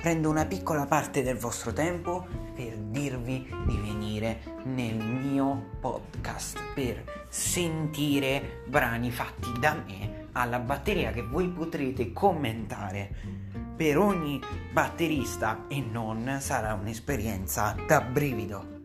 prendo una piccola parte del vostro tempo per dirvi di venire nel mio podcast per sentire brani fatti da me alla batteria che voi potrete commentare. Per ogni batterista e non sarà un'esperienza da brivido.